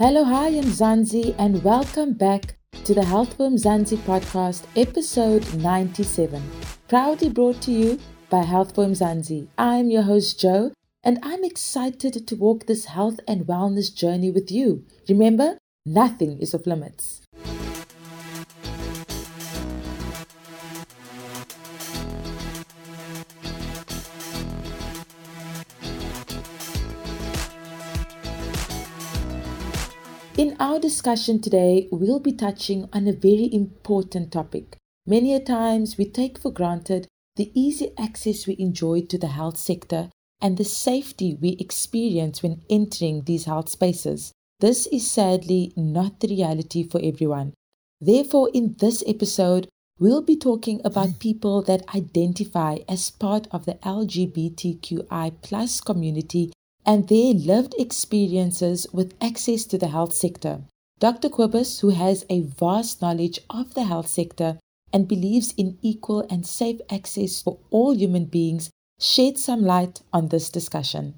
Hello, hi, Mzansi, and welcome back to the Health for Mzansi podcast, episode 97. Proudly brought to you by Health for Mzansi. I'm your host, Joe, and I'm excited to walk this health and wellness journey with you. Remember, nothing is off limits. In our discussion today, we'll be touching on a very important topic. Many a times we take for granted the easy access we enjoy to the health sector and the safety we experience when entering these health spaces. This is sadly not the reality for everyone. Therefore, in this episode, we'll be talking about people that identify as part of the LGBTQI plus community and their lived experiences with access to the health sector. Dr. Cobus, who has a vast knowledge of the health sector and believes in equal and safe access for all human beings, shed some light on this discussion.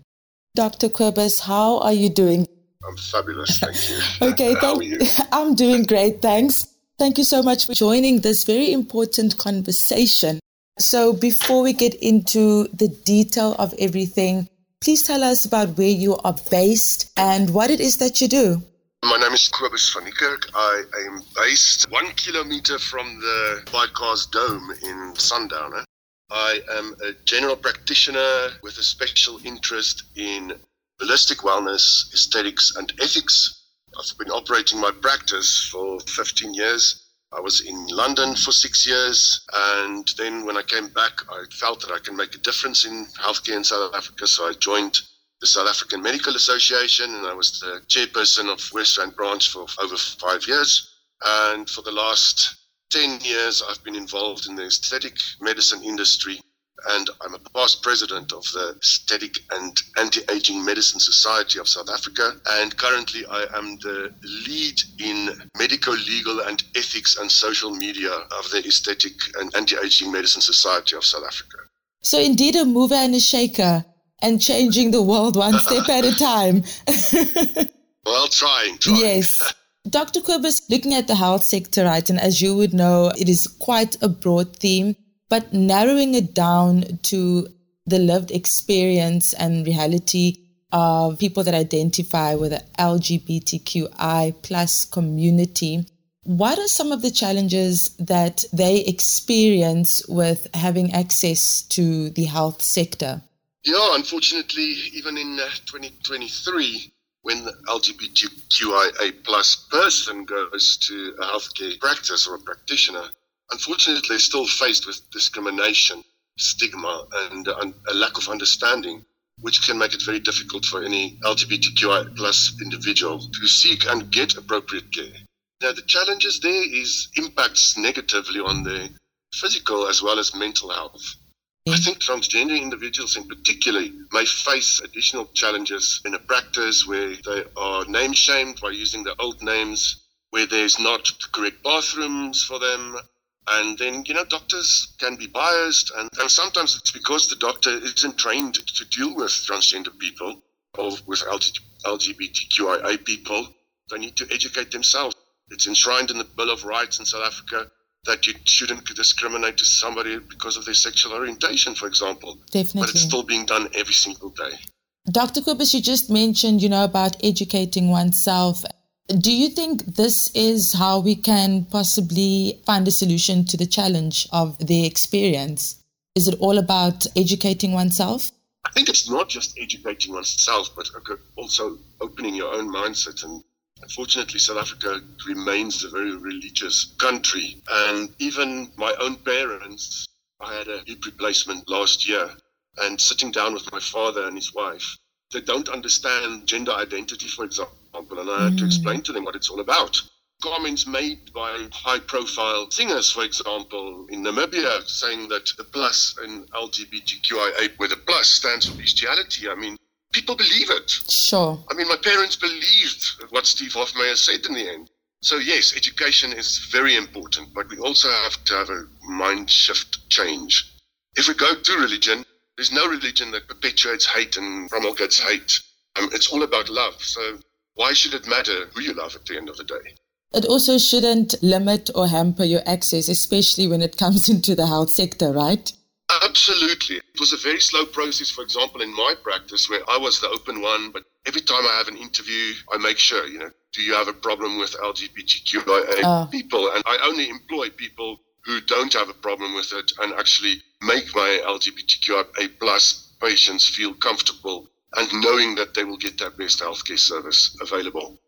Dr. Cobus, how are you doing? I'm fabulous, thank you. okay, thank you. I'm doing great, thanks. Thank you so much for joining this very important conversation. So, before we get into the detail of everything, Please tell us about where you are based and what it is that you do. My name is Cobus van Niekerk. I am based one kilometer from the Bycars Dome in Sundowner. I am a general practitioner with a special interest in holistic wellness, aesthetics, and ethics. I've been operating my practice for 15 years I was in London for six years, and then when I came back, I felt that I can make a difference in healthcare in South Africa. So I joined the South African Medical Association, and I was the chairperson of West Rand branch for over five years. And for the last 10 years, I've been involved in the aesthetic medicine industry and I'm a past president of the Aesthetic and Anti-Aging Medicine Society of South Africa. And currently, I am the lead in medical, legal, and ethics and social media of the Aesthetic and Anti-Aging Medicine Society of South Africa. So, indeed, a mover and a shaker, and changing the world one step at a time. well, trying, trying. Yes. Dr. Cobus, looking at the health sector, right, and as you would know, it is quite a broad theme but narrowing it down to the lived experience and reality of people that identify with the LGBTQI plus community. What are some of the challenges that they experience with having access to the health sector? Yeah, unfortunately, even in uh, 2023, when the LGBTQIA plus person goes to a healthcare practice or a practitioner, unfortunately, they're still faced with discrimination, stigma, and a lack of understanding, which can make it very difficult for any LGBTQI plus individual to seek and get appropriate care. Now, the challenges there is impacts negatively on their physical as well as mental health. I mm. think transgender individuals in particular may face additional challenges in a practice where they are name shamed by using their old names, where there's not correct bathrooms for them, and then, you know, doctors can be biased, and, and sometimes it's because the doctor isn't trained to deal with transgender people or with LGBTQIA people. They need to educate themselves. It's enshrined in the Bill of Rights in South Africa that you shouldn't discriminate to somebody because of their sexual orientation, for example. Definitely. But it's still being done every single day. Dr. Cobus, you just mentioned, you know, about educating oneself do you think this is how we can possibly find a solution to the challenge of the experience? Is it all about educating oneself? I think it's not just educating oneself, but also opening your own mindset. And unfortunately, South Africa remains a very religious country. And even my own parents, I had a hip replacement last year, and sitting down with my father and his wife, they don't understand gender identity, for example example, and I had to explain to them what it's all about. Comments made by high profile singers, for example, in Namibia, saying that the plus in LGBTQIA, where the plus stands for bestiality, I mean, people believe it. Sure. I mean, my parents believed what Steve Hofmeyr said in the end. So, yes, education is very important, but we also have to have a mind shift change. If we go to religion, there's no religion that perpetuates hate and promulgates hate. Um, it's all about love. So, why should it matter who you love at the end of the day? It also shouldn't limit or hamper your access, especially when it comes into the health sector, right? Absolutely. It was a very slow process, for example, in my practice where I was the open one, but every time I have an interview, I make sure, you know, do you have a problem with LGBTQIA oh. Ah. people? And I only employ people who don't have a problem with it and actually make my LGBTQIA plus patients feel comfortable and knowing that they will get their best healthcare service available.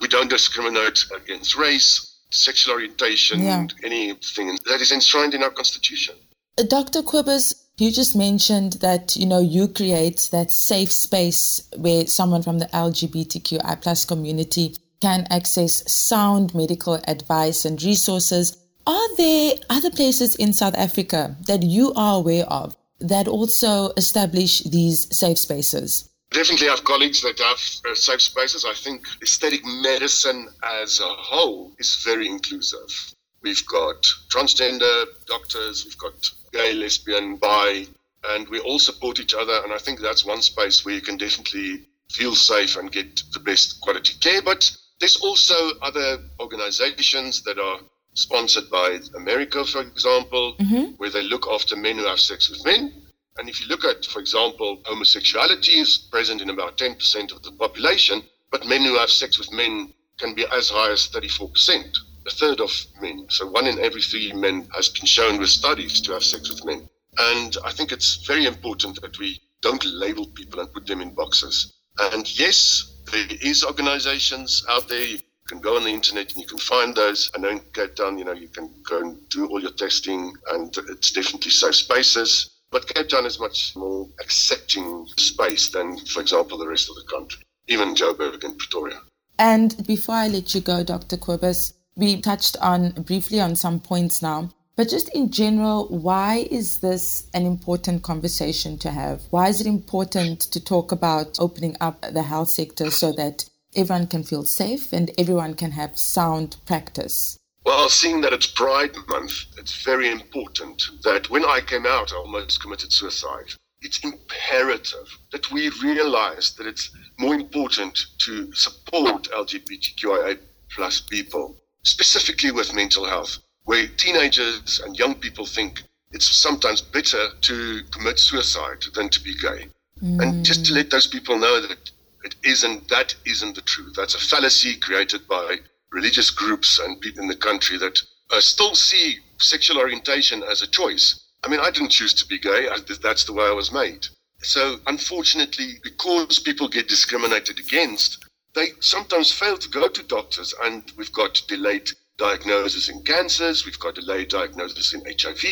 We don't discriminate against race, sexual orientation, yeah. anything that is enshrined in our constitution. Uh, Dr. Cobus, you just mentioned that you know you create that safe space where someone from the LGBTQI plus community can access sound medical advice and resources. Are there other places in South Africa that you are aware of that also establish these safe spaces? Definitely have colleagues that have uh, safe spaces. I think aesthetic medicine as a whole is very inclusive. We've got transgender doctors, we've got gay, lesbian, bi, and we all support each other. And I think that's one space where you can definitely feel safe and get the best quality care. But there's also other organizations that are sponsored by America, for example, mm-hmm. where they look after men who have sex with men. And if you look at, for example, homosexuality is present in about 10% of the population, but men who have sex with men can be as high as 34% a third of men. So one in every three men has been shown with studies to have sex with men. And I think it's very important that we don't label people and put them in boxes. And yes, there is organizations out there. You can go on the internet and you can find those. I know in Cape you know, you can go and do all your testing and it's definitely safe spaces. But Cape Town is much more accepting space than, for example, the rest of the country, even Joburg and Pretoria. And before I let you go, Dr. Cobus, we touched on briefly on some points now, but just in general, why is this an important conversation to have? Why is it important to talk about opening up the health sector so that everyone can feel safe and everyone can have sound practice? Well, seeing that it's Pride Month, it's very important that when I came out, I almost committed suicide. It's imperative that we realize that it's more important to support LGBTQIA plus people specifically with mental health, where teenagers and young people think it's sometimes better to commit suicide than to be gay. Mm. And just to let those people know that it isn't that isn't the truth. That's a fallacy created by religious groups and people in the country that uh, still see sexual orientation as a choice. I mean, I didn't choose to be gay. I, that's the way I was made. So, unfortunately, because people get discriminated against, they sometimes fail to go to doctors, and we've got delayed diagnosis in cancers, we've got delayed diagnosis in HIV,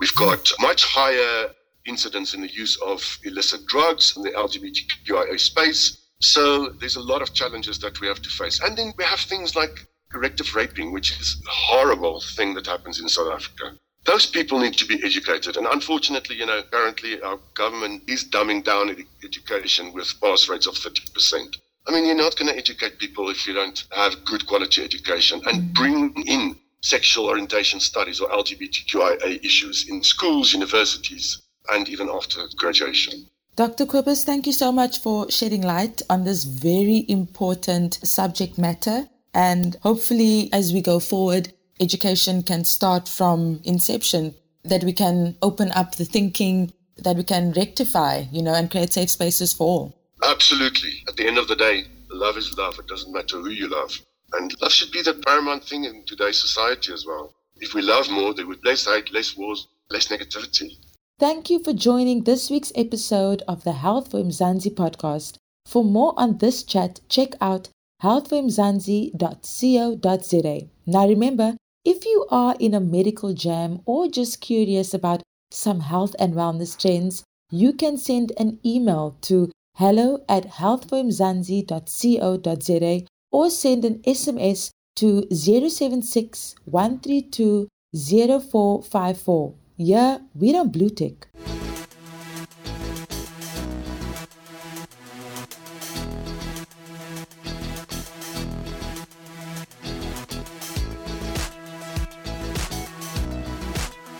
we've got much higher incidence in the use of illicit drugs in the LGBTQIA space. So there's a lot of challenges that we have to face. And then we have things like corrective raping, which is a horrible thing that happens in South Africa. Those people need to be educated. And unfortunately, you know, currently our government is dumbing down education with pass rates of 30%. I mean, you're not going to educate people if you don't have good quality education and mm. bring in sexual orientation studies or LGBTQIA issues in schools, universities, and even after graduation. Dr. Cobus, thank you so much for shedding light on this very important subject matter. And hopefully, as we go forward, education can start from inception, that we can open up the thinking, that we can rectify, you know, and create safe spaces for all. Absolutely. At the end of the day, love is love. It doesn't matter who you love. And love should be the paramount thing in today's society as well. If we love more, there would be less hate, less wars, less negativity. Thank you for joining this week's episode of the Health for Mzansi podcast. For more on this chat, check out healthformzansi.co.za. Now remember, if you are in a medical jam or just curious about some health and wellness trends, you can send an email to hello at healthformzansi.co.za or send an SMS to 076 132 0454. Yeah, we don't blue tick.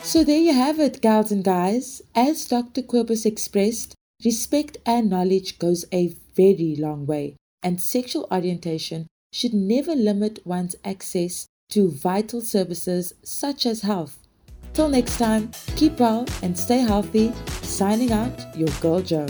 So there you have it, gals and guys. As Dr. Cobus expressed, Respect and knowledge goes a very long way. and sexual orientation should never limit one's access to vital services such as health. Till next time, keep well and stay healthy. Signing out, your girl Joe.